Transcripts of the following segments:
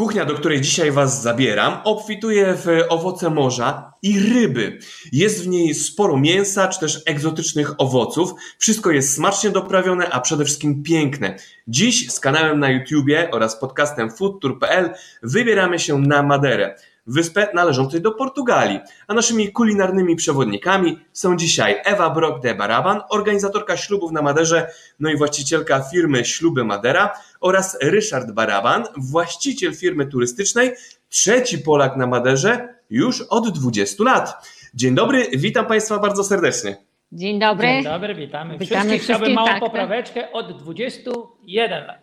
Kuchnia, do której dzisiaj Was zabieram, obfituje w owoce morza i ryby. Jest w niej sporo mięsa czy też egzotycznych owoców. Wszystko jest smacznie doprawione, a przede wszystkim piękne. Dziś z kanałem na YouTubie oraz podcastem foodtour.pl wybieramy się na Maderę wyspę należącej do Portugalii. A naszymi kulinarnymi przewodnikami są dzisiaj Ewa Brock de Baraban, organizatorka ślubów na Maderze, no i właścicielka firmy Śluby Madera oraz Ryszard Baraban, właściciel firmy turystycznej, trzeci Polak na Maderze już od 20 lat. Dzień dobry, witam Państwa bardzo serdecznie. Dzień dobry. Dzień dobry, witamy. witamy wszystkich. Chciałbym małą tak, popraweczkę od 21 lat.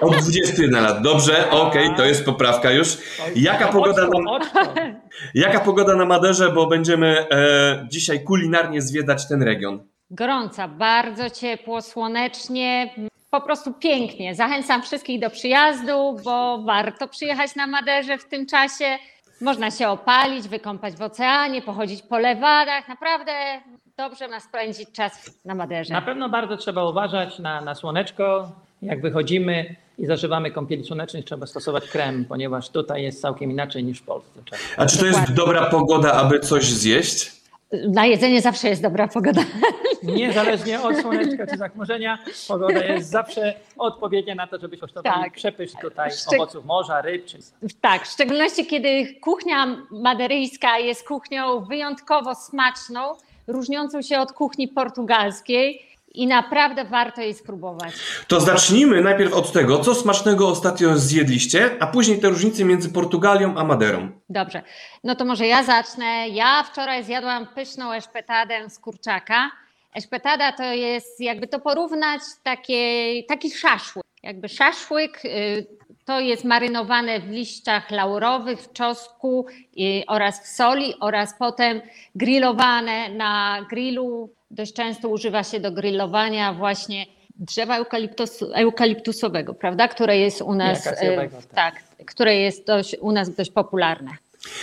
Od 21 lat, dobrze, okej, okay, to jest poprawka już. Jaka pogoda, na, jaka pogoda na Maderze, bo będziemy e, dzisiaj kulinarnie zwiedzać ten region? Gorąca, bardzo ciepło, słonecznie, po prostu pięknie. Zachęcam wszystkich do przyjazdu, bo warto przyjechać na Maderze w tym czasie. Można się opalić, wykąpać w oceanie, pochodzić po lewadach. Naprawdę dobrze ma spędzić czas na Maderze. Na pewno bardzo trzeba uważać na, na słoneczko. Jak wychodzimy i zażywamy kąpieli słonecznych, trzeba stosować krem, ponieważ tutaj jest całkiem inaczej niż w Polsce. A czy to jest dobra pogoda, aby coś zjeść? Na jedzenie zawsze jest dobra pogoda. Niezależnie od słoneczka czy zachmurzenia, pogoda jest zawsze odpowiednia na to, żeby kosztowali tak. przepysz tutaj Szczeg... owoców morza, ryb. Czy... Tak, w szczególności kiedy kuchnia maderyjska jest kuchnią wyjątkowo smaczną, różniącą się od kuchni portugalskiej i naprawdę warto jej spróbować. To zacznijmy najpierw od tego, co smacznego ostatnio zjedliście, a później te różnice między Portugalią a Maderą. Dobrze, no to może ja zacznę. Ja wczoraj zjadłam pyszną eszpetadę z kurczaka. Eszpetada to jest, jakby to porównać, takie, taki szaszłyk. Jakby szaszłyk y, to jest marynowane w liściach laurowych, w czosnku oraz w soli oraz potem grillowane na grillu. Dość często używa się do grillowania właśnie drzewa eukaliptusu, eukaliptusowego, prawda, które jest u nas e, tak, które jest dość, u nas dość popularne.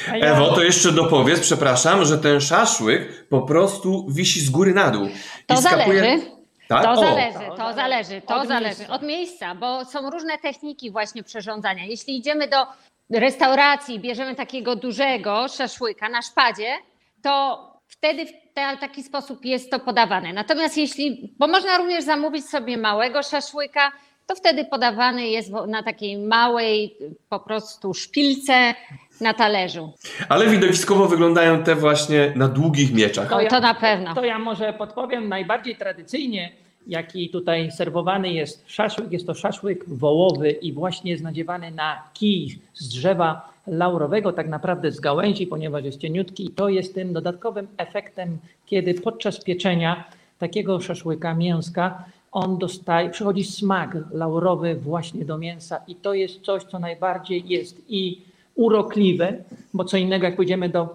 Ewo, to jeszcze dopowiedz, przepraszam, że ten szaszłyk po prostu wisi z góry na dół. To zależy. Tak? To o. zależy, to zależy, to od zależy miejsca. od miejsca, bo są różne techniki właśnie przyrządzania. Jeśli idziemy do restauracji, bierzemy takiego dużego szaszłyka na szpadzie, to wtedy w taki sposób jest to podawane. Natomiast jeśli, bo można również zamówić sobie małego szaszłyka, to wtedy podawany jest na takiej małej po prostu szpilce na talerzu. Ale widowiskowo wyglądają te właśnie na długich mieczach. To, ja, to na pewno. To ja może podpowiem najbardziej tradycyjnie, jaki tutaj serwowany jest szaszłyk. Jest to szaszłyk wołowy i właśnie jest nadziewany na kij z drzewa laurowego, tak naprawdę z gałęzi, ponieważ jest cieniutki i to jest tym dodatkowym efektem, kiedy podczas pieczenia takiego szaszłyka mięska on dostaje, przychodzi smak laurowy właśnie do mięsa i to jest coś, co najbardziej jest i urokliwe, bo co innego jak pójdziemy do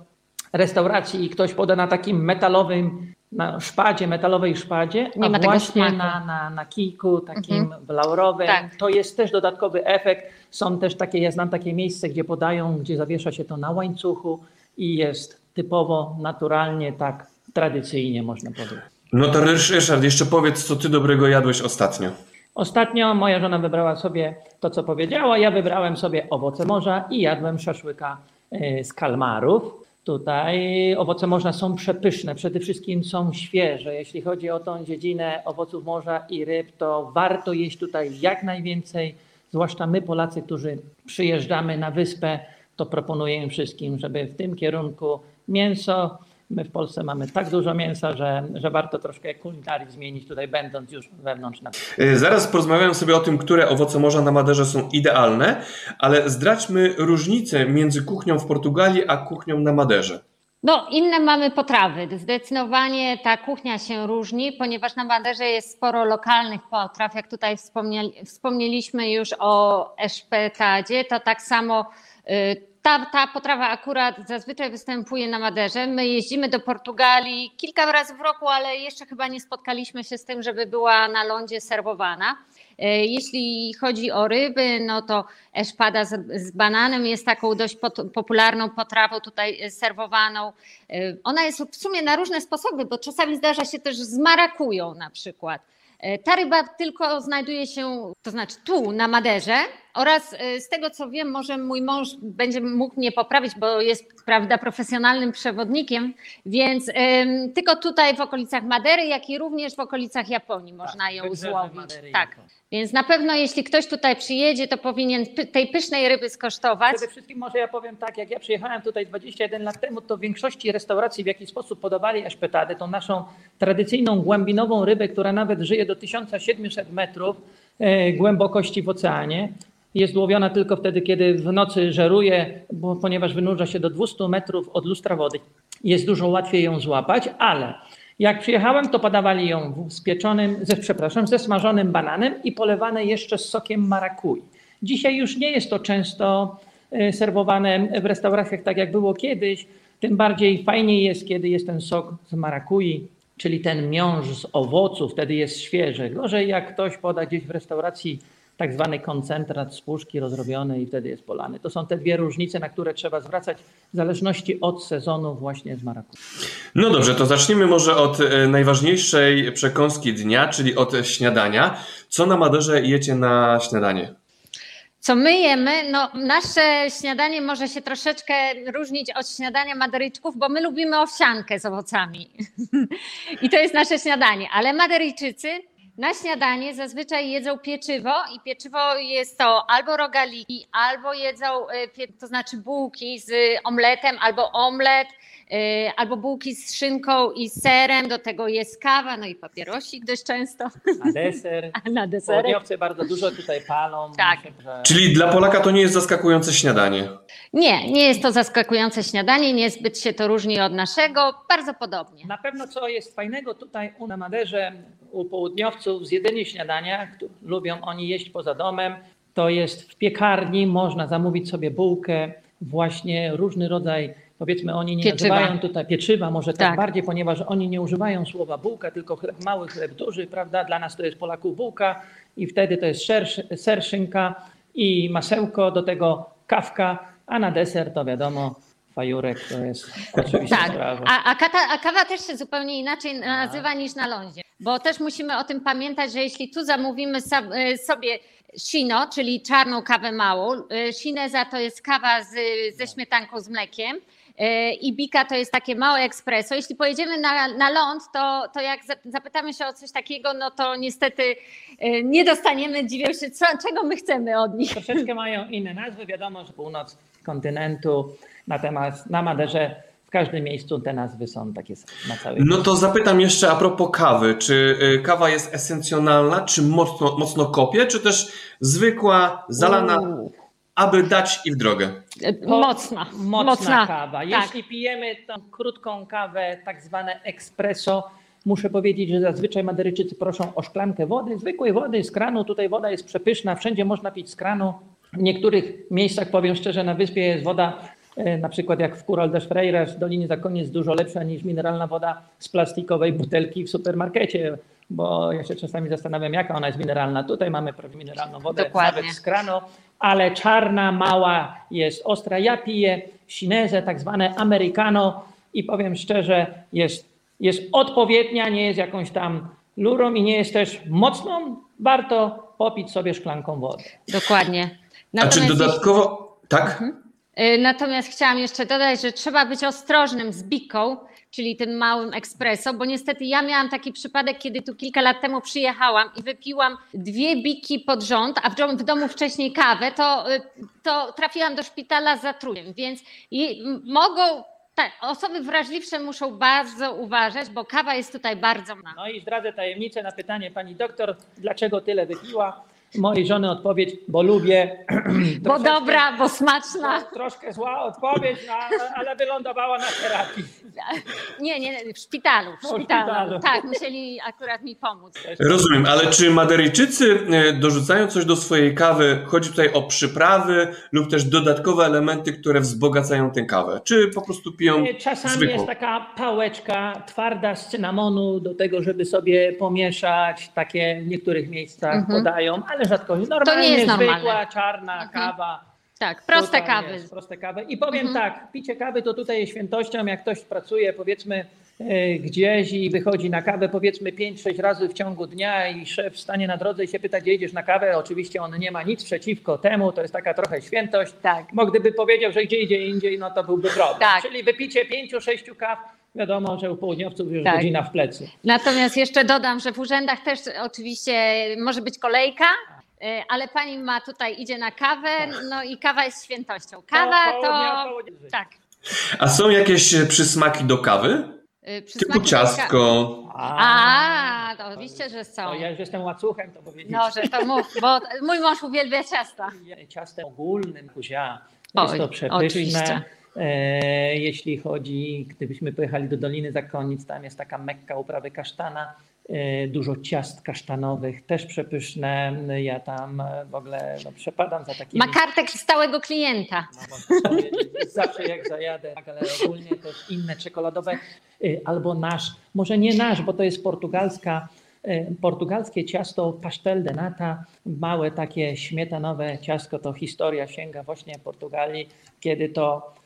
restauracji i ktoś poda na takim metalowym na szpadzie, metalowej szpadzie, Nie a właśnie na, na, na kijku takim mhm. laurowym. Tak. To jest też dodatkowy efekt. Są też takie, ja znam takie miejsce, gdzie podają, gdzie zawiesza się to na łańcuchu i jest typowo, naturalnie, tak tradycyjnie można powiedzieć. No to Ryszard, jeszcze powiedz, co ty dobrego jadłeś ostatnio. Ostatnio moja żona wybrała sobie to, co powiedziała. Ja wybrałem sobie owoce morza i jadłem szaszłyka e, z kalmarów. Tutaj owoce morza są przepyszne, przede wszystkim są świeże. Jeśli chodzi o tą dziedzinę owoców morza i ryb, to warto jeść tutaj jak najwięcej, zwłaszcza my Polacy, którzy przyjeżdżamy na wyspę, to proponuję wszystkim, żeby w tym kierunku mięso, My w Polsce mamy tak dużo mięsa, że, że warto troszkę kulinarii zmienić tutaj, będąc już wewnątrz. Y, zaraz porozmawiamy sobie o tym, które owoce morza na Maderze są idealne, ale zdradźmy różnicę między kuchnią w Portugalii a kuchnią na Maderze. No, inne mamy potrawy. Zdecydowanie ta kuchnia się różni, ponieważ na Maderze jest sporo lokalnych potraw. Jak tutaj wspomnieli, wspomnieliśmy już o eszpetadzie, to tak samo y, ta, ta potrawa akurat zazwyczaj występuje na Maderze. My jeździmy do Portugalii kilka razy w roku, ale jeszcze chyba nie spotkaliśmy się z tym, żeby była na lądzie serwowana. E, jeśli chodzi o ryby, no to eszpada z, z bananem jest taką dość pot, popularną potrawą tutaj serwowaną. E, ona jest w sumie na różne sposoby, bo czasami zdarza się też z marakują na przykład. E, ta ryba tylko znajduje się, to znaczy tu na Maderze, oraz y, z tego co wiem, może mój mąż będzie mógł mnie poprawić, bo jest prawda, profesjonalnym przewodnikiem, więc ym, tylko tutaj w okolicach Madery, jak i również w okolicach Japonii można ją złowić. Tak. Więc na pewno jeśli ktoś tutaj przyjedzie, to powinien py- tej pysznej ryby skosztować. Przede wszystkim może ja powiem tak, jak ja przyjechałem tutaj 21 lat temu, to w większości restauracji w jakiś sposób podawali eszpetadę, tą naszą tradycyjną głębinową rybę, która nawet żyje do 1700 metrów e, głębokości w oceanie. Jest łowiona tylko wtedy, kiedy w nocy żeruje, bo, ponieważ wynurza się do 200 metrów od lustra wody. Jest dużo łatwiej ją złapać, ale jak przyjechałem, to podawali ją z pieczonym, ze, przepraszam, ze smażonym bananem i polewane jeszcze z sokiem marakui. Dzisiaj już nie jest to często e, serwowane w restauracjach tak jak było kiedyś. Tym bardziej fajniej jest, kiedy jest ten sok z marakui, czyli ten miąższ z owoców, wtedy jest świeży. Gorzej jak ktoś poda gdzieś w restauracji tak zwany koncentrat z puszki rozrobiony i wtedy jest polany. To są te dwie różnice, na które trzeba zwracać w zależności od sezonu właśnie z marakui. No dobrze, to zacznijmy może od e, najważniejszej przekąski dnia, czyli od śniadania. Co na Maderze jecie na śniadanie? Co my jemy? No, nasze śniadanie może się troszeczkę różnić od śniadania Maderyjczyków, bo my lubimy owsiankę z owocami. I to jest nasze śniadanie. Ale Maderyjczycy na śniadanie zazwyczaj jedzą pieczywo i pieczywo jest to albo rogaliki, albo jedzą, pie- to znaczy bułki z omletem, albo omlet, y, albo bułki z szynką i serem. Do tego jest kawa, no i papierosik dość często A deser. a na deserek. Południowcy bardzo dużo tutaj palą. Tak. Myślę, że- Czyli dla Polaka to nie jest zaskakujące śniadanie. Nie, nie jest to zaskakujące śniadanie, niezbyt się to różni od naszego, bardzo podobnie. Na pewno co jest fajnego tutaj u na Maderze, u południowców z jedzenie śniadania, lubią oni jeść poza domem, to jest w piekarni, można zamówić sobie bułkę, właśnie różny rodzaj, powiedzmy oni nie Pieczywa. nazywają tutaj pieczywa, może tak, Tak. bardziej, ponieważ oni nie używają słowa bułka, tylko chleb mały, chleb duży, prawda? Dla nas to jest Polaków bułka i wtedy to jest ser, szynka i masełko, do tego kawka, a na deser to wiadomo, fajurek to jest oczywista Tak, sprawa. a, a, kata, a kawa też się zupełnie inaczej nazywa niż na lądzie, bo też musimy o tym pamiętać, że jeśli tu zamówimy y, sobie sino, czyli czarną kawę małą, y, sineza to jest kawa z, ze śmietanką z mlekiem, y, i bika to jest takie małe espresso. Jeśli pojedziemy na, na ląd, to, to jak za- zapytamy się o coś takiego, no to niestety nie dostaniemy, dziwią się, co, czego my chcemy od nich. Troszeczkę mają inne nazwy. Wiadomo, że północ kontynentu, natomiast na Maderze w każdym miejscu te nazwy są takie same na całej No to zapytam jeszcze a propos kawy. Czy y, kawa jest esencjonalna, czy mocno, mocno kopie, czy też zwykła, zalana, Uuu, aby dać i w drogę? y, To mocna, Mocna, kawa. Tak. Jeśli pijemy tą krótką kawę, tak zwane espresso, muszę powiedzieć, że zazwyczaj Maderyczycy proszą o szklankę wody, zwykłej wody z kranu. Tutaj woda jest przepyszna, wszędzie można pić z kranu. W niektórych miejscach, powiem szczerze, na wyspie jest woda, e, na przykład jak w Cural de Freiras w Dolinie Zakoniec, dużo lepsza niż mineralna woda z plastikowej butelki w supermarkecie, bo ja się czasami zastanawiam, jaka ona jest mineralna. Tutaj mamy prawie mineralną wodę, Dokładnie. nawet z kranu, ale czarna, mała jest ostra. Ja piję sinezę, tak zwane americano i powiem szczerze, jest, jest odpowiednia, nie jest jakąś tam lurą i nie jest też mocną. Warto popić sobie szklanką wody. Dokładnie. A czy Natomiast dodatkowo... Tak? Y, Natomiast chciałam jeszcze dodać, że trzeba być ostrożnym z biką, czyli tym małym espresso, bo niestety ja miałam taki przypadek, kiedy tu kilka lat temu przyjechałam i wypiłam dwie biki pod rząd, a w domu, wcześniej kawę, to, y, to trafiłam do szpitala z zatruciem, więc mogą, tak, osoby wrażliwsze muszą bardzo uważać, bo kawa jest tutaj bardzo No i zdradzę tajemnicę na pytanie pani doktor, dlaczego tyle wypiła. Mojej żony odpowiedź, bo lubię. Bo dobra, bo smaczna. Troszkę zła odpowiedź, no, ale wylądowała na terapii. Nie, nie, w szpitalu, w O, w szpitalu. szpitalu. Tak, musieli akurat mi pomóc. Rozumiem, ale czy Maderyjczycy e, dorzucają coś do swojej kawy? Chodzi tutaj o przyprawy lub też dodatkowe elementy, które wzbogacają tę kawę? Czy po prostu piją Czasami zwykłą? jest taka pałeczka twarda z cynamonu do tego, żeby sobie pomieszać. Takie w niektórych miejscach Mhm. podają, ale rzadko. Normalnie jest zwykła, normalne. czarna Mhm. kawa Tak, proste kawy. Jest, proste kawy. I powiem Mhm. tak, picie kawy to tutaj jest świętością. Jak ktoś pracuje powiedzmy e, gdzieś i wychodzi na kawę powiedzmy 5-6 razy w ciągu dnia i szef stanie na drodze i się pyta, gdzie idziesz na kawę. Oczywiście on nie ma nic przeciwko temu, to jest taka trochę świętość. Tak. Bo gdyby powiedział, że gdzie idzie indziej, no to byłby problem. Tak. Czyli wypicie 5-6 kaw, wiadomo, że u południowców już Tak. godzina w plecy. Natomiast jeszcze dodam, że w urzędach też oczywiście może być kolejka, y, ale pani ma tutaj, idzie na kawę, no i kawa jest świętością. Kawa to. Tak. A są jakieś e, przysmaki do kawy? Typu przysmaki ka- ciastko. A, to oczywiście, że są. To ja już jestem łacuchem, to powiedzieć. No, że to mów, bo mój mąż uwielbia ciasta. ciastem ogólnym kuzia. Oj, Jest to przepyszne. oczywiście. E, jeśli chodzi, gdybyśmy pojechali do Doliny Zakonic, tam jest taka mekka uprawy kasztana, e, dużo ciast kasztanowych, też przepyszne. Ja tam e, w ogóle no, przepadam za takimi... Ma kartek stałego klienta. No, Zawsze jak zajadę, tak, ale ogólnie też inne czekoladowe y, albo nasz, może nie nasz, bo to jest portugalska, y, portugalskie ciasto pastel de nata, małe takie śmietanowe ciastko, to historia sięga właśnie Portugalii, kiedy to y,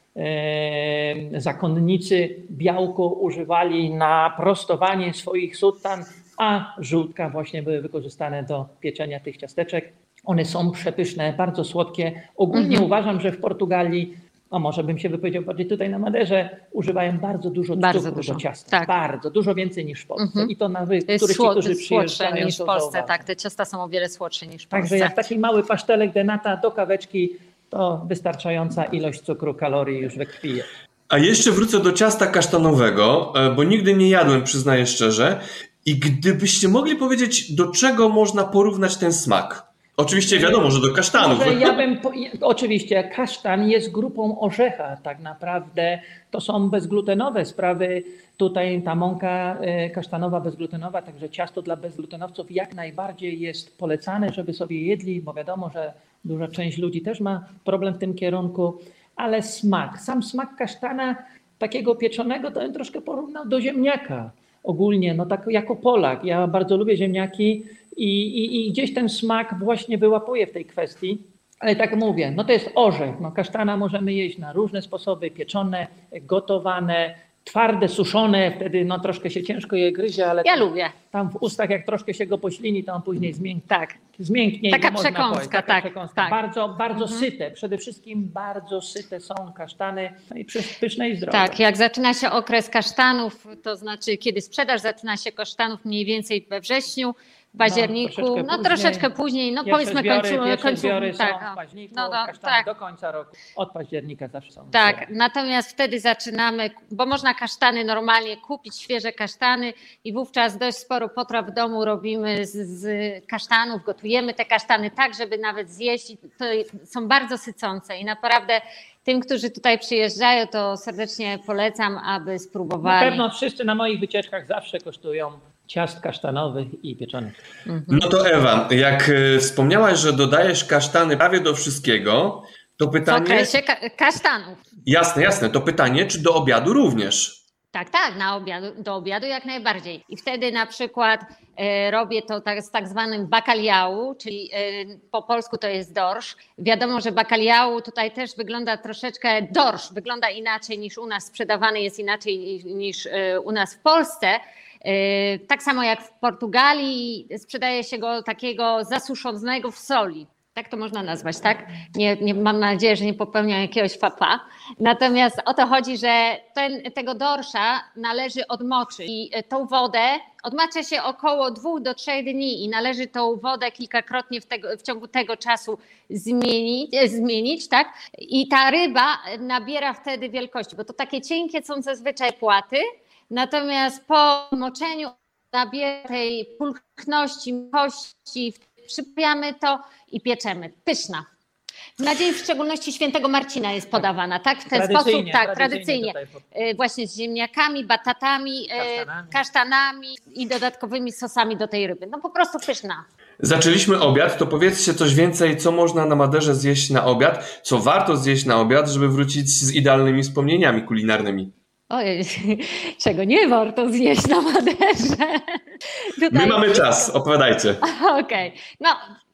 zakonnicy białko używali na prostowanie swoich sutan, a żółtka właśnie były wykorzystane do pieczenia tych ciasteczek. One są przepyszne, bardzo słodkie. Ogólnie Mhm. uważam, że w Portugalii, a może bym się wypowiedział bardziej tutaj na Maderze, używają bardzo dużo Bardzo cukru dużo, do ciasta. tak. Bardzo, dużo więcej niż w Polsce. Mhm. I to na wy, To jest których ci, słod, którzy słodsze niż w Polsce, tak. Te ciasta są o wiele słodsze niż w Także Polsce. jak taki mały pasztelek denata do kaweczki, to wystarczająca ilość cukru, kalorii już we krwi jest. A jeszcze wrócę do ciasta kasztanowego, e, bo nigdy nie jadłem, przyznaję szczerze. I gdybyście mogli powiedzieć, do czego można porównać ten smak? Oczywiście wiadomo, że do kasztanów. Może ja bym, po, oczywiście kasztan jest grupą orzecha tak naprawdę, to są bezglutenowe sprawy, tutaj ta mąka e, kasztanowa bezglutenowa, także ciasto dla bezglutenowców jak najbardziej jest polecane, żeby sobie jedli, bo wiadomo, że duża część ludzi też ma problem w tym kierunku, ale smak, sam smak kasztana takiego pieczonego to bym troszkę porównał do ziemniaka ogólnie, no tak jako Polak, ja bardzo lubię ziemniaki i, i, i gdzieś ten smak właśnie wyłapuję w tej kwestii. Ale tak mówię, no to jest orzech. No kasztana możemy jeść na różne sposoby, pieczone, gotowane, twarde, suszone, wtedy no troszkę się ciężko je gryzie, ale Ja tam, lubię. tam w ustach jak troszkę się go poślini, to on później zmięknie. Tak. Zmięknie. Taka przekąska, powiedzieć. Taka tak, przekąska. tak. Bardzo, bardzo syte. Przede wszystkim bardzo syte są kasztany no i pyszne i zdrowe. Tak, jak zaczyna się okres kasztanów, to znaczy kiedy sprzedaż zaczyna się kasztanów mniej więcej we wrześniu, w październiku, troszeczkę no, później. troszeczkę później, no Pierwsze powiedzmy zbiory, końcu, zbiory tak, są o. w październiku, no, no, kasztany tak. do końca roku. Od października zawsze są. Tak, zbiory. natomiast wtedy zaczynamy, bo można kasztany normalnie kupić, świeże kasztany i wówczas dość sporo potraw w domu robimy z, z kasztanów, gotujemy te kasztany tak, żeby nawet zjeść. I To są bardzo sycące i naprawdę tym, którzy tutaj przyjeżdżają, to serdecznie polecam, aby Na spróbowali. pewno wszyscy na moich wycieczkach zawsze kosztują ciast kasztanowych i pieczonych. No to Ewa, jak e, wspomniałaś, że dodajesz kasztany prawie do wszystkiego, to W pytanie. okresie ka- kasztanów. Jasne, jasne. To pytanie, czy do obiadu również? Tak, tak, na obiadu, do obiadu jak najbardziej. I wtedy na przykład e, robię to tak, z tak zwanym bakaliału, czyli e, po polsku to jest dorsz. Wiadomo, że bakaliału tutaj też wygląda troszeczkę, dorsz wygląda inaczej niż u nas, sprzedawany jest inaczej niż e, u nas w Polsce. E, Tak samo jak w Portugalii sprzedaje się go takiego zasuszonego w soli. Tak to można nazwać, tak? Nie, nie, mam nadzieję, że nie popełniam jakiegoś fapa. Natomiast o to chodzi, że ten, tego dorsza należy odmoczyć i tą wodę odmacza się około dwóch do trzech dni i należy tą wodę kilkakrotnie w, tego, w ciągu tego czasu zmienić, e, zmienić, tak? I ta ryba nabiera wtedy wielkości, bo to takie cienkie są zazwyczaj płaty, natomiast po moczeniu nabiera tej pulchności, kości, przyprawiamy to i pieczemy. Pyszna. Na dzień w szczególności świętego Marcina jest podawana, tak? W ten sposób, Tradycyjnie, tak, tradycyjnie. pod- Y, Właśnie z ziemniakami, batatami, y, Kasztanami. kasztanami i dodatkowymi sosami do tej ryby. No po prostu pyszna. Zaczęliśmy obiad, to powiedzcie coś więcej, co można na Maderze zjeść na obiad, co warto zjeść na obiad, żeby wrócić z idealnymi wspomnieniami kulinarnymi. Ojej, czego nie warto zjeść na Maderze. My Tutaj mamy wszystko- czas, opowiadajcie. Okej. No,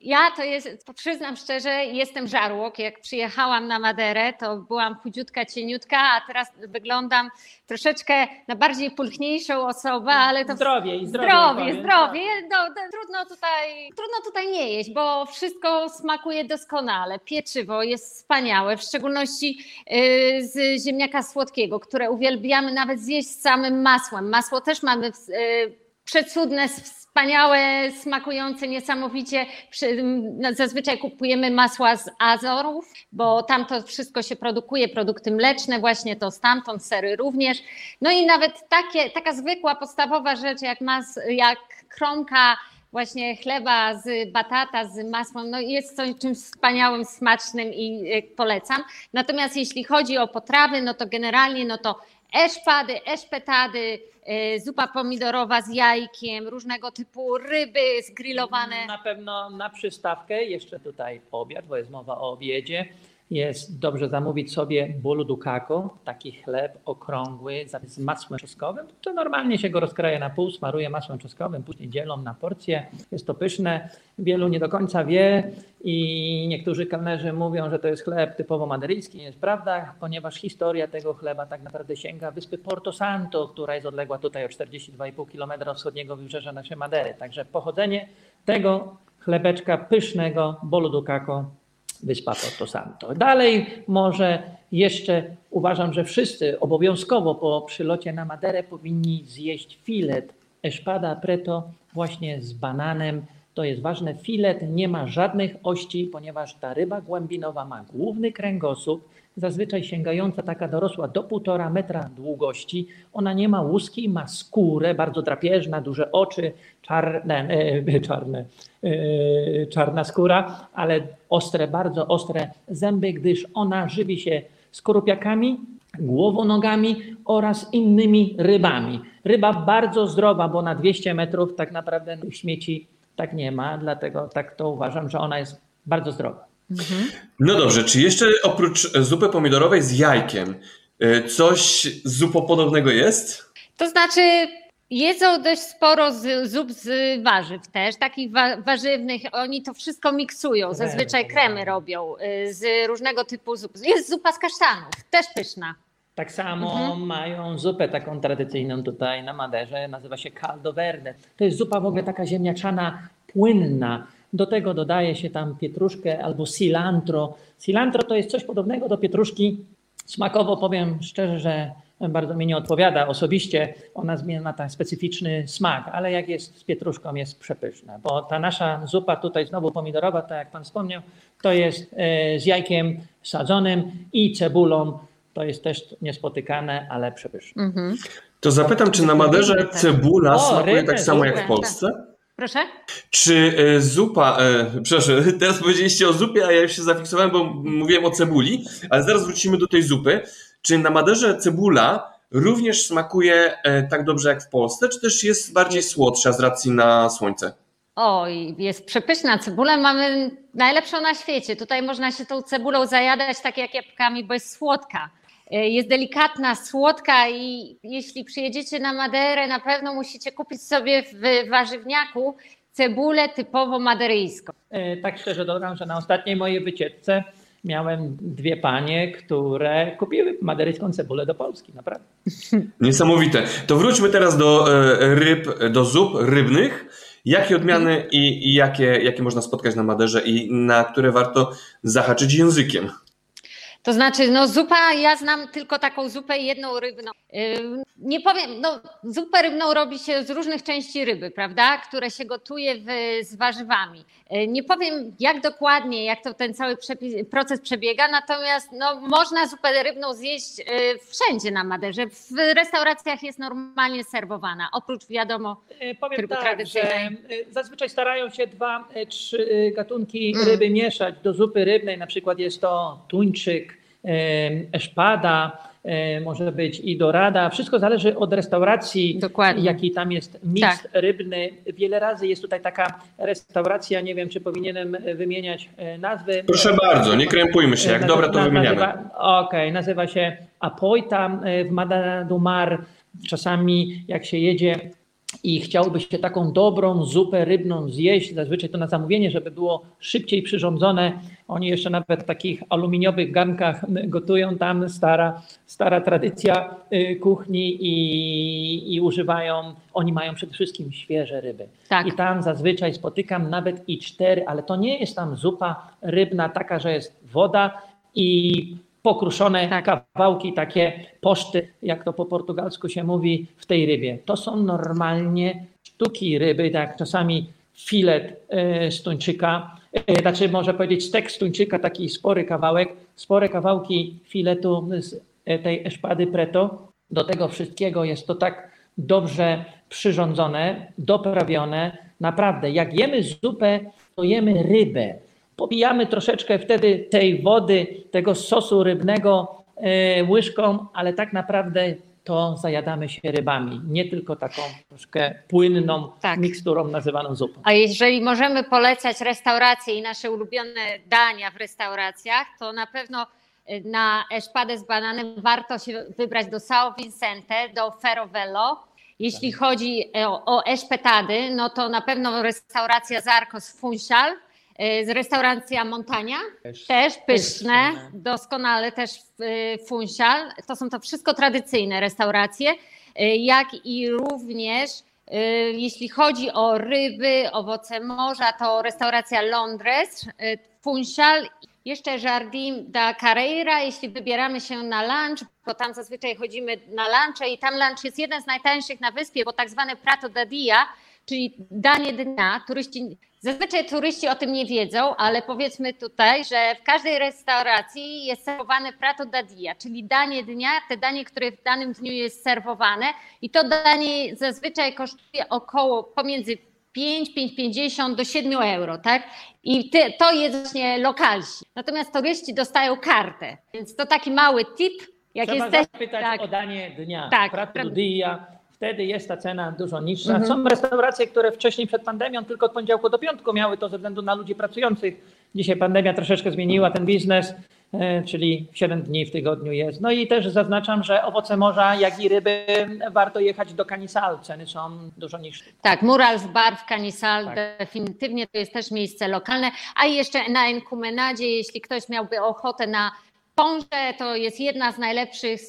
Ja to jest, przyznam szczerze, jestem żarłok. Jak przyjechałam na Maderę, to byłam chudziutka, cieniutka, a teraz wyglądam troszeczkę na bardziej pulchniejszą osobę, ale to... Zdrowie zdrowie. Zdrowie, zdrowie. No, no, trudno, tutaj, trudno tutaj nie jeść, bo wszystko smakuje doskonale. Pieczywo jest wspaniałe, w szczególności yy, z ziemniaka słodkiego, które uwielbiamy nawet zjeść z samym masłem. Masło też mamy yy, przecudne, wspaniałe, smakujące niesamowicie. No, zazwyczaj kupujemy masła z Azorów, bo tam to wszystko się produkuje, produkty mleczne, właśnie to stamtąd, sery również. No i nawet takie, taka zwykła, podstawowa rzecz jak, mas, jak kromka właśnie chleba z batata, z masłem, no jest to czymś wspaniałym, smacznym i e, polecam. Natomiast jeśli chodzi o potrawy, no to generalnie no to eszpady, eszpetady, e, zupa pomidorowa z jajkiem, różnego typu ryby zgrillowane. Na pewno na przystawkę, jeszcze tutaj obiad, bo jest mowa o obiedzie jest dobrze zamówić sobie bolu dukako, taki chleb okrągły z masłem czosnkowym. To normalnie się go rozkraja na pół, smaruje masłem czosnkowym, później dzielą na porcje. Jest to pyszne. Wielu nie do końca wie i niektórzy kelnerzy mówią, że to jest chleb typowo maderyjski. Nie jest prawda, ponieważ historia tego chleba tak naprawdę sięga wyspy Porto Santo, która jest odległa tutaj o 42,5 km od wschodniego wybrzeża naszej Madery. Także pochodzenie tego chlebeczka pysznego bolu dukako Wyspa Porto Santo. Dalej może jeszcze uważam, że wszyscy obowiązkowo po przylocie na Maderę powinni zjeść filet espada preto właśnie z bananem. To jest ważne. Filet nie ma żadnych ości, ponieważ ta ryba głębinowa ma główny kręgosłup, zazwyczaj sięgająca taka dorosła do półtora metra długości. Ona nie ma łuski, ma skórę, bardzo drapieżna, duże oczy, czarne, e, czarne, e, czarna skóra, ale ostre, bardzo ostre zęby, gdyż ona żywi się skorupiakami, głowonogami oraz innymi rybami. Ryba bardzo zdrowa, bo na 200 metrów tak naprawdę śmieci tak nie ma, dlatego tak to uważam, że ona jest bardzo zdrowa. Mhm. No dobrze, czy jeszcze oprócz zupy pomidorowej z jajkiem e, coś zupopodobnego jest? To znaczy jedzą dość sporo z, zup z warzyw też, takich wa warzywnych. Oni to wszystko miksują, zazwyczaj kremy robią e, z różnego typu zup. Jest zupa z kasztanów, też pyszna. Tak samo mhm. mają zupę taką tradycyjną tutaj na Maderze, nazywa się caldo verde. To jest zupa w ogóle taka ziemniaczana, płynna. Do tego dodaje się tam pietruszkę albo cilantro. Cilantro to jest coś podobnego do pietruszki. Smakowo powiem szczerze, że bardzo mi nie odpowiada osobiście. Ona ma ten specyficzny smak, ale jak jest z pietruszką, jest przepyszna. Bo ta nasza zupa tutaj znowu pomidorowa, tak jak Pan wspomniał, to jest e, z jajkiem sadzonym i cebulą. To jest też niespotykane, ale przepyszne. Mhm. To zapytam, czy na Maderze cebula o, smakuje tak samo jak w Polsce? Proszę? Czy e, zupa, e, przepraszam, teraz powiedzieliście o zupie, a ja się zafiksowałem, bo mówiłem o cebuli, ale zaraz wrócimy do tej zupy. Czy na Maderze cebula również smakuje e, tak dobrze jak w Polsce, czy też jest bardziej słodsza z racji na słońce? Oj, jest przepyszna cebula, mamy najlepszą na świecie. Tutaj można się tą cebulą zajadać tak jak jabłkami, bo jest słodka. E, jest delikatna, słodka i jeśli przyjedziecie na Maderę, na pewno musicie kupić sobie w warzywniaku cebulę typowo maderyjską. E, tak szczerze dodam, że na ostatniej mojej wycieczce miałem dwie panie, które kupiły maderyjską cebulę do Polski, naprawdę. Niesamowite. To wróćmy teraz do e, ryb, do zup rybnych. Jakie odmiany i, i jakie, jakie można spotkać na Maderze i na które warto zahaczyć językiem? To znaczy, no zupa, ja znam tylko taką zupę jedną rybną. Nie powiem, no zupę rybną robi się z różnych części ryby, prawda, które się gotuje w, z warzywami. Y, nie powiem jak dokładnie, jak to ten cały przepis, proces przebiega, natomiast no, można zupę rybną zjeść y, wszędzie na Maderze. W restauracjach jest normalnie serwowana, oprócz wiadomo y, Powiem tak, że zazwyczaj starają się dwa, trzy gatunki mm. ryby mieszać do zupy rybnej, na przykład jest to tuńczyk, eszpada, może być i dorada. Wszystko zależy od restauracji, Dokładnie. jaki tam jest miks tak. rybny. Wiele razy jest tutaj taka restauracja, nie wiem, czy powinienem wymieniać e, nazwy. Proszę bardzo, nie krępujmy się, jak nazywa, dobra to wymieniamy. Okej, okay, nazywa się Apoita e, w Madame du Mar. Czasami jak się jedzie i chciałby się taką dobrą zupę rybną zjeść, zazwyczaj to na zamówienie, żeby było szybciej przyrządzone. Oni jeszcze nawet w takich aluminiowych garnkach gotują tam, stara, stara tradycja y, kuchni i, i używają, oni mają przede wszystkim świeże ryby. Tak. I tam zazwyczaj spotykam nawet i cztery, ale to nie jest tam zupa rybna taka, że jest woda i pokruszone Tak. kawałki, takie poszty, jak to po portugalsku się mówi, w tej rybie. To są normalnie sztuki ryby, tak czasami filet e, z tuńczyka, e, znaczy może powiedzieć stek z tuńczyka, taki spory kawałek, spore kawałki filetu z e, tej eszpady preto. Do tego wszystkiego jest to tak dobrze przyrządzone, doprawione. Naprawdę, jak jemy zupę, to jemy rybę popijamy troszeczkę wtedy tej wody, tego sosu rybnego e, łyżką, ale tak naprawdę to zajadamy się rybami, nie tylko taką troszkę płynną Tak. miksturą nazywaną zupą. A jeżeli możemy polecać restauracje i nasze ulubione dania w restauracjach, to na pewno y, na eszpadę z bananem warto się wybrać do São Vicente, do Ferrovello. Jeśli chodzi o, o eszpetady, no to na pewno restauracja Zarcos Funchal, z restauracja Montania, też pyszne, pyszne. doskonale też y, Funchal. To są to wszystko tradycyjne restauracje, y, jak i również y, jeśli chodzi o ryby, owoce morza, to restauracja Londres, y, Funchal, jeszcze Jardim da Carreira, jeśli wybieramy się na lunch, bo tam zazwyczaj chodzimy na lunche i tam lunch jest jeden z najtańszych na wyspie, bo tak zwane prato da dia, czyli danie dnia. Turyści, zazwyczaj turyści o tym nie wiedzą, ale powiedzmy tutaj, że w każdej restauracji jest serwowane prato da dia, czyli danie dnia, te danie, które w danym dniu jest serwowane i to danie zazwyczaj kosztuje około pomiędzy 5, 5,50 do 7 euro, tak? I ty, to jest właśnie lokalsi. Natomiast turyści dostają kartę, więc to taki mały tip, jak Trzeba jesteś... zapytać tak. o danie dnia. Tak, Prato do dia. Wtedy jest ta cena dużo niższa. Mhm. Są restauracje, które wcześniej przed pandemią tylko od poniedziałku do piątku miały to ze względu na ludzi pracujących. Dzisiaj pandemia troszeczkę zmieniła ten biznes, e, czyli 7 dni w tygodniu jest. No i też zaznaczam, że owoce morza, jak i ryby warto jechać do Canisal. Ceny są dużo niższe. Tak, Mural w bar w Canisal, Tak. definitywnie to jest też miejsce lokalne. A jeszcze na Enkumenadzie, jeśli ktoś miałby ochotę na Pąże to jest jedna z najlepszych,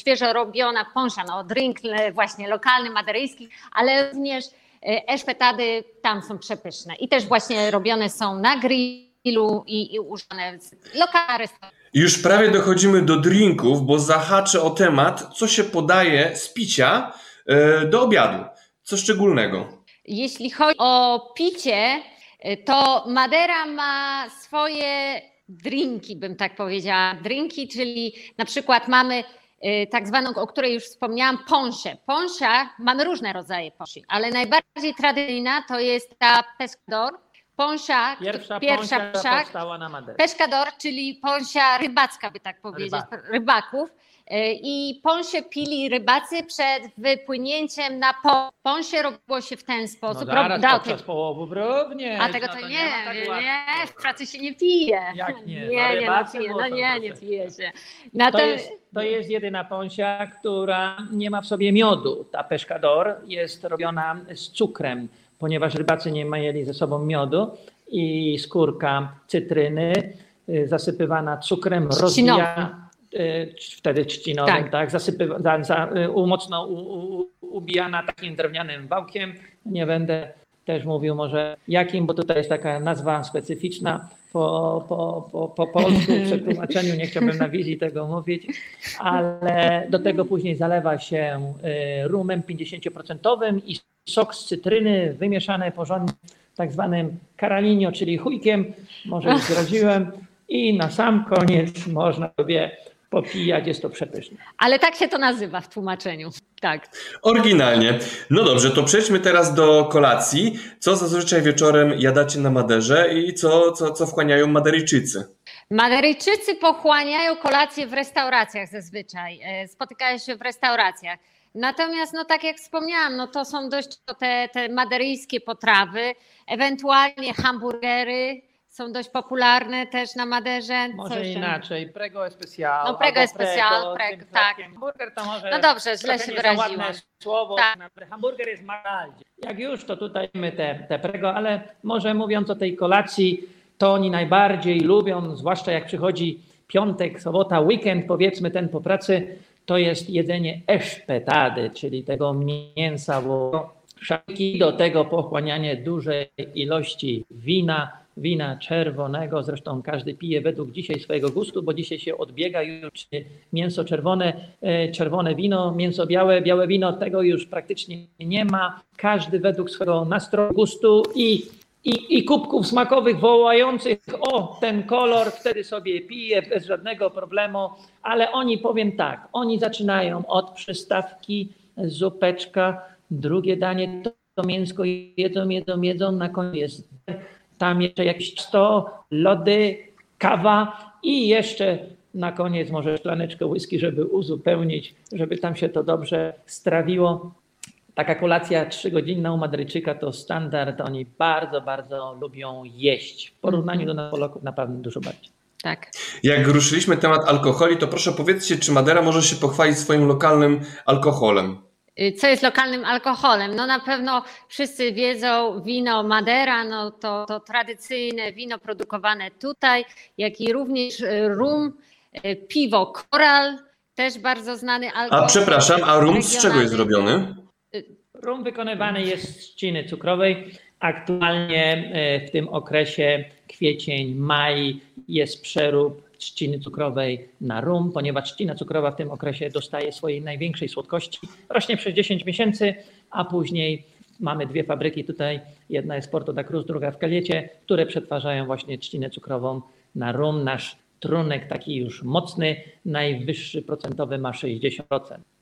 świeżo robiona pąsza, no drink właśnie lokalny, maderyjski, ale również e, eszpetady tam są przepyszne i też właśnie robione są na grillu i, i używane z lokalna restauracja. Już prawie dochodzimy do drinków, bo zahaczę o temat, co się podaje z picia e, do obiadu. Co szczególnego. Jeśli chodzi o picie, y, to Madera ma swoje drinki, bym tak powiedziała. Drinki, czyli na przykład mamy y, tak zwaną, o której już wspomniałam, ponszę. Ponsza, mamy różne rodzaje ponszy, ale najbardziej tradycyjna to jest ta pescador. Ponsza, Pierwsza, pierwsza pąsia powstała na Maderze. Pescador, czyli pąsia rybacka, by tak powiedzieć, rybaków. E, I pąsie pili rybacy przed wypłynięciem na po. Pąsie robiło się w ten No sposób. zaraz Rob- podczas połowów również. a tego no to, to nie, ma tak nie, nie, w pracy się nie pije. Jak nie? No Nie, nie, no, pije. no nie, nie pije się. To Natomiast, jest, to jest jedyna pąsia, która nie ma w sobie miodu. Ta pescador jest robiona z cukrem, ponieważ rybacy nie mieli ze sobą miodu i skórka cytryny y, zasypywana cukrem Trzcinowym. Y, wtedy trzcinowym, Tak. tak, zasypywa, za, y, mocno u, u, ubijana takim drewnianym wałkiem. Nie będę też mówił może jakim, bo tutaj jest taka nazwa specyficzna po, po, po, po polsku przetłumaczeniu, nie chciałbym na wizji tego mówić, ale do tego później zalewa się y, rumem 50% i sok z cytryny wymieszane porządnie tak zwanym karalinio, czyli chujkiem, może już zdradziłem i na sam koniec można sobie popijać, jest to przepyszne. ale tak się to nazywa w tłumaczeniu. Tak. Oryginalnie. No dobrze, to przejdźmy teraz do kolacji. Co zazwyczaj wieczorem jadacie na Maderze i co, co, co wchłaniają Maderyjczycy? Maderyjczycy pochłaniają kolację w restauracjach zazwyczaj, e, spotykają się w restauracjach. Natomiast, no tak jak wspomniałam, no to są dość te, te maderyjskie potrawy, ewentualnie hamburgery są dość popularne też na Maderze. Może jeszcze? inaczej, prego especial. No, prego especial, prego, prego, tak. Hamburger to może No dobrze, źle się wyraziłam. słowo, Tak. hamburger jest McDonaldzie. Jak już, to tutaj mamy te, te prego, ale może mówiąc o tej kolacji, to oni najbardziej lubią, zwłaszcza jak przychodzi piątek, sobota, weekend, powiedzmy ten po pracy, to jest jedzenie eszpetady, czyli tego mięsa wołowego, szafki, do tego pochłanianie dużej ilości wina, wina czerwonego. Zresztą każdy pije według dzisiaj swojego gustu, bo dzisiaj się odbiega już mięso czerwone, e, czerwone wino, mięso białe, białe wino, tego już praktycznie nie ma. Każdy według swojego nastroju, gustu i, i, i kubków smakowych wołających o ten kolor, wtedy sobie pije bez żadnego problemu, ale oni powiem tak, oni zaczynają od przystawki, zupeczka, drugie danie to, to mięsko jedzą, jedzą, jedzą, na koniec tam jeszcze jakieś 100, lody, kawa i jeszcze na koniec może szklaneczkę whisky, żeby uzupełnić, żeby tam się to dobrze strawiło. Taka kolacja trzygodzinna u Madryczyka to standard. Oni bardzo, bardzo lubią jeść. W porównaniu do nas Polaków na pewno dużo bardziej. Tak. Jak ruszyliśmy temat alkoholi, to proszę powiedzcie, czy Madera może się pochwalić swoim lokalnym alkoholem? Y, Co jest lokalnym alkoholem? No na pewno wszyscy wiedzą, wino Madera, no to, to tradycyjne wino produkowane tutaj, jak i również y, rum, y, piwo Koral, też bardzo znany alkohol. A przepraszam, a rum z czego jest zrobiony? Rum wykonywany jest z trzciny cukrowej. Aktualnie w tym okresie kwiecień, maj jest przerób trzciny cukrowej na rum, ponieważ trzcina cukrowa w tym okresie dostaje swojej największej słodkości. Rośnie przez 10 miesięcy, a później mamy dwie fabryki tutaj. Jedna jest w Porto da Cruz, druga w Kaliecie, które przetwarzają właśnie trzcinę cukrową na rum. Nasz trunek taki już mocny, najwyższy procentowy ma 60%.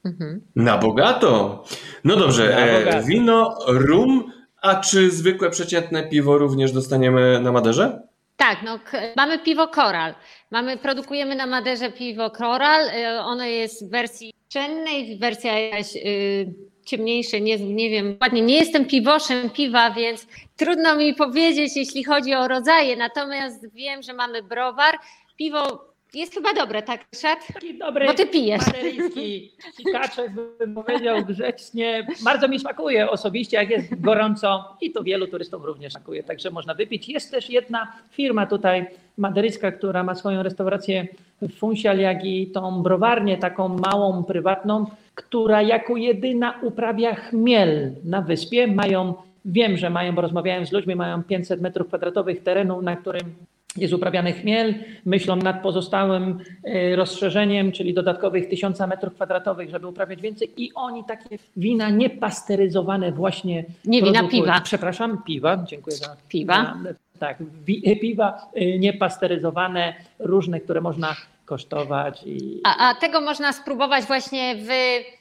Mhm. Na bogato. No dobrze, e, bogato. wino, rum, a czy zwykłe przeciętne piwo również dostaniemy na Maderze? Tak, no, mamy piwo Koral. Mamy, produkujemy na Maderze piwo Koral. Y, Ono jest w wersji pszennej, wersja jakaś y, ciemniejsza, nie, nie wiem, ładnie. Nie jestem piwoszem piwa, więc trudno mi powiedzieć, jeśli chodzi o rodzaje. Natomiast wiem, że mamy browar. Piwo jest chyba dobre, tak, Ryszard? Taki dobry, Bo ty pijesz. maderyjski sikaczek, bym powiedział grzecznie. Bardzo mi smakuje osobiście, jak jest gorąco i to wielu turystom również smakuje, także można wypić. Jest też jedna firma tutaj maderyjska, która ma swoją restaurację w Funsial, jak i tą browarnię taką małą, prywatną, która jako jedyna uprawia chmiel na wyspie. Mają, wiem, że mają, bo rozmawiałem z ludźmi, mają 500 metrów kwadratowych terenu, na którym jest uprawiany chmiel, myślą nad pozostałym e, rozszerzeniem, czyli dodatkowych 1000 metrów kwadratowych, żeby uprawiać więcej i oni takie wina niepasteryzowane właśnie Nie wina, piwa. Przepraszam, piwa, dziękuję za Piwa. za- tak, wi, piwa e, niepasteryzowane, różne, które można kosztować i A, a tego można spróbować właśnie w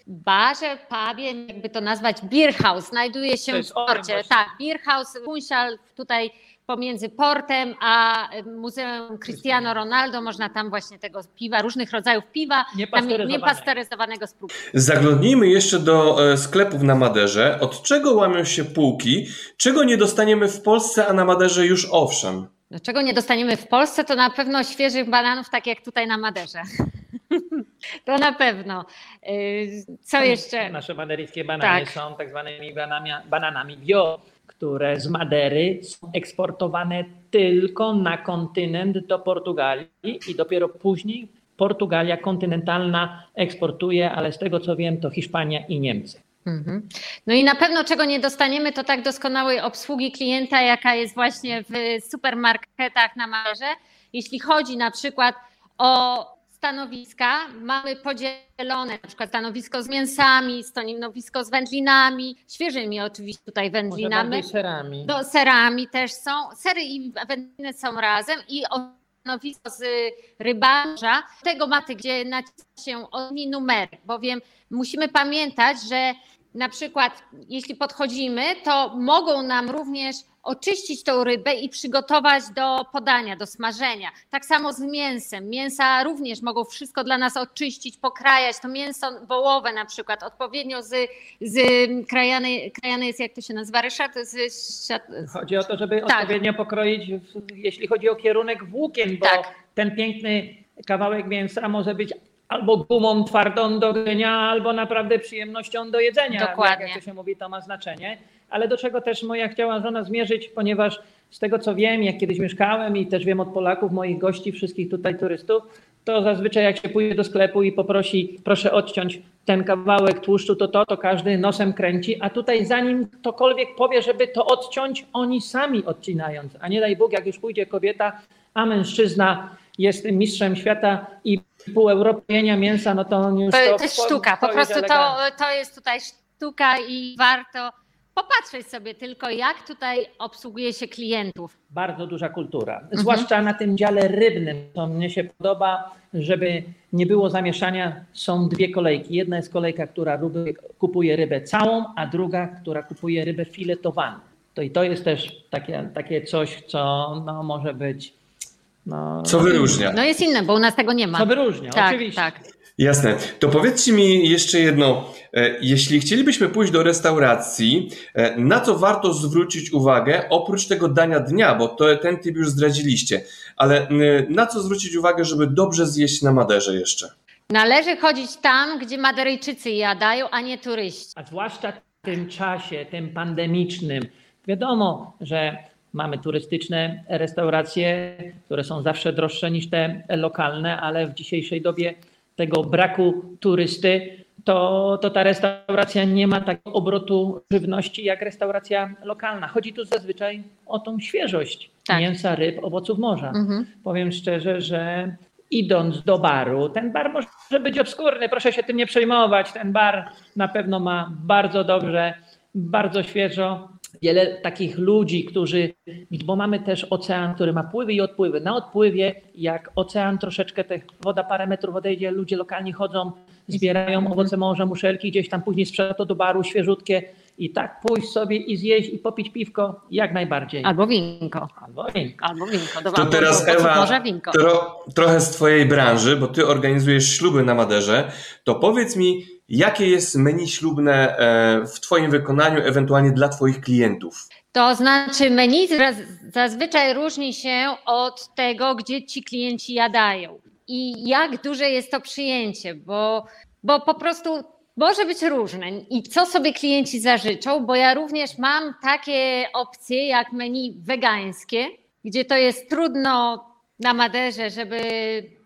barze, pubie, jakby to nazwać, beer house. Znajduje się w porcie. Tak, beer house Funchal tutaj pomiędzy portem a Muzeum Cristiano Ronaldo. Można tam właśnie tego piwa, różnych rodzajów piwa, tam Niepasteryzowane. niepasteryzowanego spróbować. Zaglądnijmy jeszcze do e, sklepów na Maderze. Od czego łamią się półki? Czego nie dostaniemy w Polsce, a na Maderze już owszem? Do czego nie dostaniemy w Polsce, to na pewno świeżych bananów, tak jak tutaj na Maderze. to na pewno. Y, Co jeszcze? Nasze maderyjskie banany Tak. są tak zwanymi bananami, bananami bio, które z Madery są eksportowane tylko na kontynent do Portugalii i dopiero później Portugalia kontynentalna eksportuje, ale z tego co wiem to Hiszpania i Niemcy. Mhm. No i na pewno czego nie dostaniemy, to tak doskonałej obsługi klienta, jaka jest właśnie w supermarketach na Maderze. Jeśli chodzi na przykład o stanowiska, mamy podzielone na przykład stanowisko z mięsami, stanowisko z wędlinami, świeżymi oczywiście tutaj wędlinami. serami. Do serami też są. Sery i wędliny są razem i stanowisko z rybarza. Tego maty, gdzie naciska się oni numery, bowiem musimy pamiętać, że na przykład jeśli podchodzimy, to mogą nam również oczyścić tą rybę i przygotować do podania, do smażenia. Tak samo z mięsem. Mięsa również mogą wszystko dla nas oczyścić, pokrajać. To mięso wołowe na przykład odpowiednio z, z krajane, krajane jest, jak to się nazywa, Ryszard? Z, chodzi o to, żeby tak. odpowiednio pokroić, jeśli chodzi o kierunek włókien, bo tak. ten piękny kawałek mięsa może być albo gumą twardą do grynia, albo naprawdę przyjemnością do jedzenia. Dokładnie. Jak to się mówi, to ma znaczenie. Ale do czego też moja chciała żona zmierzyć, ponieważ z tego co wiem, jak kiedyś mieszkałem i też wiem od Polaków, moich gości, wszystkich tutaj turystów, to zazwyczaj jak się pójdzie do sklepu i poprosi, proszę odciąć ten kawałek tłuszczu, to to, to każdy nosem kręci, a tutaj zanim ktokolwiek powie, żeby to odciąć, oni sami odcinając, a nie daj Bóg, jak już pójdzie kobieta, a mężczyzna jest mistrzem świata i pół Europy mięsa, no to on już to, to, jest sztuka, po prostu to, to jest tutaj sztuka i warto popatrzeć sobie tylko, jak tutaj obsługuje się klientów. Bardzo duża kultura, mhm. zwłaszcza na tym dziale rybnym. To mnie się podoba, żeby nie było zamieszania. Są dwie kolejki. Jedna jest kolejka, która kupuje rybę całą, a druga, która kupuje rybę filetowaną. To i to jest też takie, takie coś, co no, może być no, Co wyróżnia? No jest inne, bo u nas tego nie ma. Co wyróżnia, tak, oczywiście. Tak. Jasne. To powiedzcie mi jeszcze jedno. E, jeśli chcielibyśmy pójść do restauracji, e, na co warto zwrócić uwagę, oprócz tego dania dnia, bo to, ten typ już zdradziliście, ale na co zwrócić uwagę, żeby dobrze zjeść na Maderze jeszcze? Należy chodzić tam, gdzie Maderyjczycy jadają, a nie turyści. A zwłaszcza w tym czasie, tym pandemicznym. Wiadomo, że Mamy turystyczne restauracje, które są zawsze droższe niż te lokalne, ale w dzisiejszej dobie tego braku turysty, to, to ta restauracja nie ma takiego obrotu żywności jak restauracja lokalna. Chodzi tu zazwyczaj o tą świeżość tak. mięsa, ryb, owoców morza. Mhm. Powiem szczerze, że idąc do baru, ten bar może być obskurny, proszę się tym nie przejmować. Ten bar na pewno ma bardzo dobrze, bardzo świeżo wiele takich ludzi, którzy, bo mamy też ocean, który ma pływy i odpływy. Na odpływie, jak ocean troszeczkę, te woda parę metrów odejdzie, ludzie lokalni chodzą, zbierają owoce morza, muszelki, gdzieś tam później sprzeda to do baru, świeżutkie. I tak pójść sobie i zjeść i popić piwko, jak najbardziej. Albo winko. Albo winko. Albo winko. Do to teraz Ewa, winko. Tro, trochę z twojej branży, bo ty organizujesz śluby na Maderze, to powiedz mi, Jakie jest menu ślubne e, w Twoim wykonaniu, ewentualnie dla Twoich klientów? To znaczy, menu zazwyczaj różni się od tego, gdzie ci klienci jadają i jak duże jest to przyjęcie, bo, bo po prostu może być różne i co sobie klienci zażyczą, bo ja również mam takie opcje jak menu wegańskie, gdzie to jest trudno na Maderze, żeby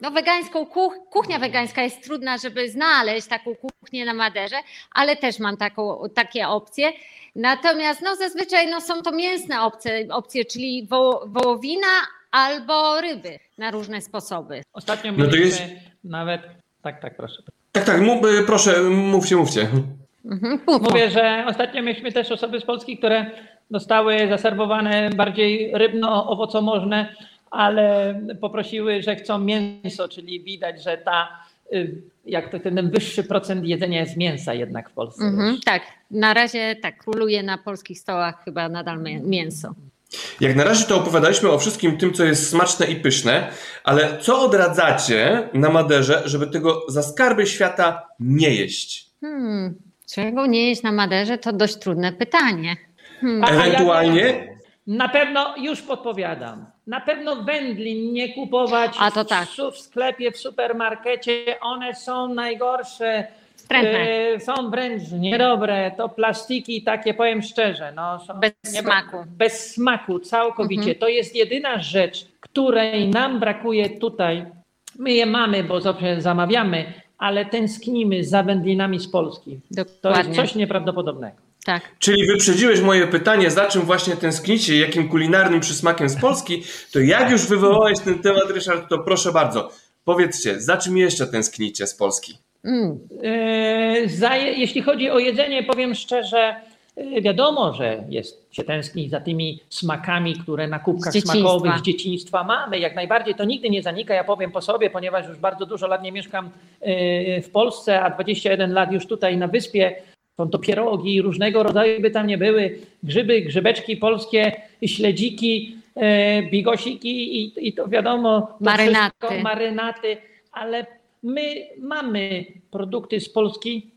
no wegańską kuch, kuchnia wegańska jest trudna, żeby znaleźć taką kuchnię na Maderze, ale też mam taką, takie opcje. Natomiast no zazwyczaj no, są to mięsne opcje, opcje czyli wo, wołowina albo ryby na różne sposoby. Ostatnio no to jest... nawet tak, tak, proszę. Tak, tak, mów, proszę, mówcie, mówcie. Mhm, Mówię, że ostatnio mieliśmy też osoby z Polski, które dostały zaserwowane bardziej rybno-owocomożne ale poprosiły, że chcą mięso, czyli widać, że ta y, jak to ten wyższy procent jedzenia jest mięsa jednak w Polsce. Mm-hmm, tak, na razie tak króluje na polskich stołach chyba nadal mięso. Jak na razie to opowiadaliśmy o wszystkim tym, co jest smaczne i pyszne, ale co odradzacie na Maderze, żeby tego za skarby świata nie jeść? Hmm, czego nie jeść na Maderze to dość trudne pytanie. Hmm. Ewentualnie na pewno już podpowiadam. Na pewno wędlin nie kupować A to tak. w, sklepie, w supermarkecie. One są najgorsze. E, są wręcz niedobre. To plastiki takie, powiem szczerze. No, bez nie, smaku. Bez smaku, całkowicie. Mhm. To jest jedyna rzecz, której nam brakuje tutaj. My je mamy, bo zawsze zamawiamy, ale tęsknimy za wędlinami z Polski. Dokładnie. To jest coś nieprawdopodobnego. Tak. Czyli wyprzedziłeś moje pytanie, za czym właśnie tęsknicie, jakim kulinarnym przysmakiem z Polski, to jak już wywołałeś ten temat, Ryszard, to proszę bardzo, powiedzcie, za czym jeszcze tęsknicie z Polski? Mm. Za, jeśli chodzi o jedzenie, powiem szczerze, yy, wiadomo, że jest, się tęskni za tymi smakami, które na kubkach z smakowych z dzieciństwa mamy. Jak najbardziej to nigdy nie zanika. Ja powiem po sobie, ponieważ już bardzo dużo lat nie mieszkam yy, w Polsce, a 21 lat już tutaj na wyspie Są to pierogi różnego rodzaju, by tam nie były. Grzyby, grzybeczki polskie, śledziki, e, bigosiki i, i to wiadomo. To Marynaty. wszystko, marynaty, ale my mamy produkty z Polski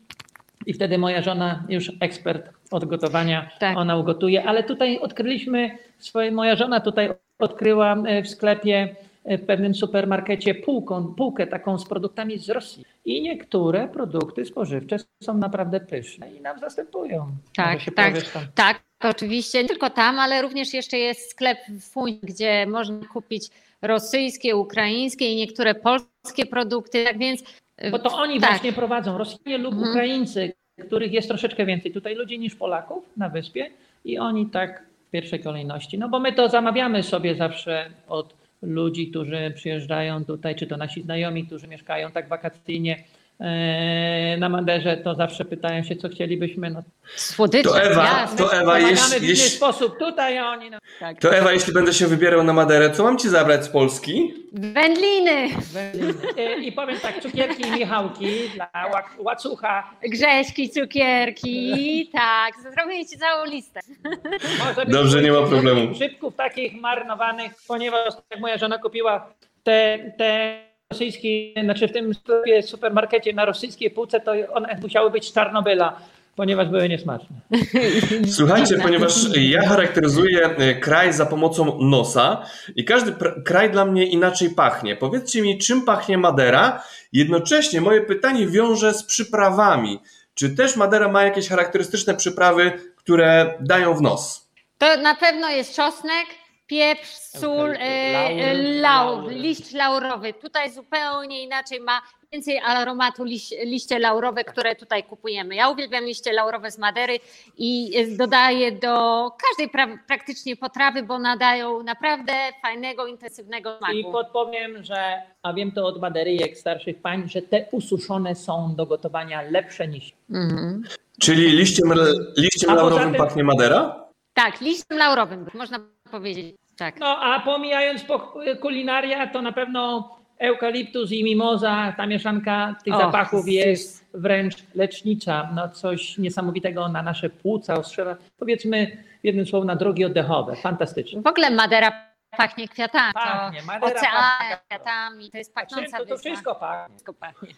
i wtedy moja żona, już ekspert od gotowania, Tak. ona ugotuje, ale tutaj odkryliśmy, swoje, moja żona tutaj odkryła e, w sklepie, e, w pewnym supermarkecie półką, półkę taką z produktami z Rosji. I niektóre produkty spożywcze są naprawdę pyszne i nam zastępują. Tak, tak. Tak, oczywiście. Nie tylko tam, ale również jeszcze jest sklep w Fuń, gdzie można kupić rosyjskie, ukraińskie i niektóre polskie produkty. Tak więc. Bo to oni tak. właśnie prowadzą, Rosjanie lub Mhm. Ukraińcy, których jest troszeczkę więcej tutaj ludzi niż Polaków na wyspie i oni tak w pierwszej kolejności. No bo my to zamawiamy sobie zawsze od ludzi, którzy przyjeżdżają tutaj, czy to nasi znajomi, którzy mieszkają tak wakacyjnie e, na Maderze, to zawsze pytają się, co chcielibyśmy. No, Słodycze, To Ewa, jasne. to Ewa, jeśli, w inny jeśli, sposób tutaj, a oni... No, tak. to Ewa, jeśli będę się wybierał na Maderę, co mam ci zabrać z Polski? Wędliny, E, I powiem tak, cukierki i Michałki dla łacucha. grześki, cukierki. Tak, zrobię ci całą listę. Może Dobrze, nie ma problemu. Grzybków takich marnowanych, ponieważ jak moja żona kupiła te, te rosyjskie, znaczy w tym sklepie, supermarkecie na rosyjskiej półce, to one musiały być z Czarnobyla, ponieważ były niesmaczne. Słuchajcie, ponieważ ja charakteryzuję e, kraj za pomocą nosa i każdy pr- kraj dla mnie inaczej pachnie. Powiedzcie mi, czym pachnie Madera? Jednocześnie moje pytanie wiąże z przyprawami. Czy też Madera ma jakieś charakterystyczne przyprawy, które dają w nos? To na pewno jest czosnek, pieprz, sól, e, e, lau, liść laurowy. Tutaj zupełnie inaczej ma więcej aromatu liś, liście laurowe, które tutaj kupujemy. Ja uwielbiam liście laurowe z Madery i e, dodaję do każdej pra, praktycznie potrawy, bo nadają naprawdę fajnego, intensywnego I smaku. podpowiem, że, a wiem to od Maderyjek starszych pań, że te ususzone są do gotowania lepsze niż Mhm. Czyli liściem, liściem laurowym tym- pachnie Madera? Tak, liściem laurowym, można powiedzieć. Tak. No a pomijając po kulinaria, to na pewno eukaliptus i mimoza, ta mieszanka tych Och, zapachów jest wręcz lecznicza. No coś niesamowitego na nasze płuca, ostrzewa. Powiedzmy jednym słowem na drogi oddechowe. Fantastyczne. W ogóle Madera pachnie kwiatami. Pachnie, Oceanem, pachnie. kwiatami. To jest pachnąca To, to wyspa. wszystko pachnie. Wszystko pachnie.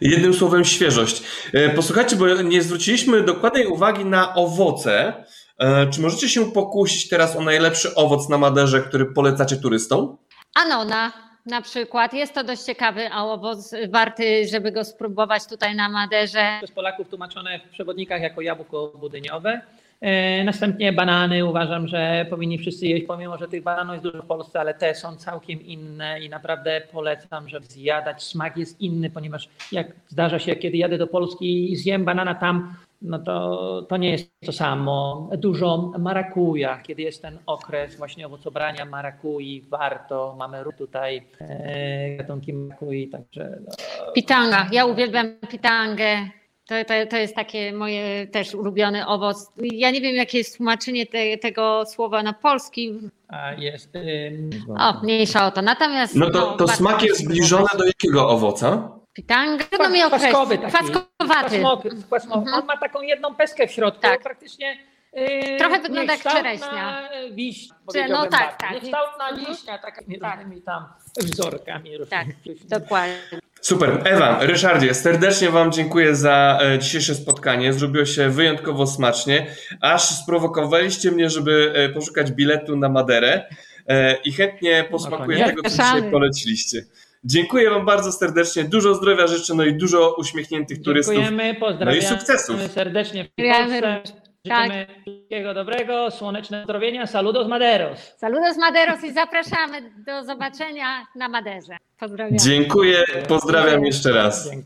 Jednym słowem świeżość. E, Posłuchajcie, bo nie zwróciliśmy dokładnej uwagi na owoce. E, Czy możecie się pokusić teraz o najlepszy owoc na Maderze, który polecacie turystom? Anona na przykład. Jest to dość ciekawy owoc, warty, żeby go spróbować tutaj na Maderze. Przez Polaków tłumaczone w przewodnikach jako jabłko budyniowe. E, Następnie banany uważam, że powinni wszyscy jeść, pomimo że tych bananów jest dużo w Polsce, ale te są całkiem inne i naprawdę polecam, żeby zjadać. Smak jest inny, ponieważ jak zdarza się, kiedy jadę do Polski i zjem banana tam, no to, to nie jest to samo. Dużo marakuja, kiedy jest ten okres właśnie owocobrania marakui, warto. Mamy tutaj e, gatunki marakui, także no, Pitanga. Ja uwielbiam pitangę. To, to, to jest takie moje też ulubiony owoc. Ja nie wiem, jakie jest tłumaczenie te, tego słowa na polski. a jest... ym, O, mniejsza o to. Natomiast. No to, to warto smak jest zbliżony do jakiego owoca? Pitanga. Trudno mi określić. Kwaskowy taki. Kwaskowaty. Kwaskowy, kwaskowy. Mhm. On ma taką jedną peskę w środku, Tak. praktycznie. Yy, Trochę wygląda jak czereśnia. Wiśnia, Czy- no tak, tak. Niekształtna Mhm. wiśnia, takimi Tak. różnymi tam wzorkami. Tak, różnymi. dokładnie. Super. Ewa, Ryszardzie, serdecznie Wam dziękuję za e, dzisiejsze spotkanie. Zrobiło się wyjątkowo smacznie. Aż sprowokowaliście mnie, żeby e, poszukać biletu na Maderę e, i chętnie posmakuję nie? tego, co dzisiaj poleciliście. Dziękuję Wam bardzo serdecznie. Dużo zdrowia życzę, no i dużo uśmiechniętych turystów. Dziękujemy, pozdrawiamy No i sukcesów. serdecznie w Polsce. Życzymy wszystkiego dobrego, słoneczne zdrowienia. Saludos Maderos. Saludos Maderos i zapraszamy do zobaczenia na Maderze. Pozdrawiam. Dziękuję, pozdrawiam jeszcze raz. Dziękuję.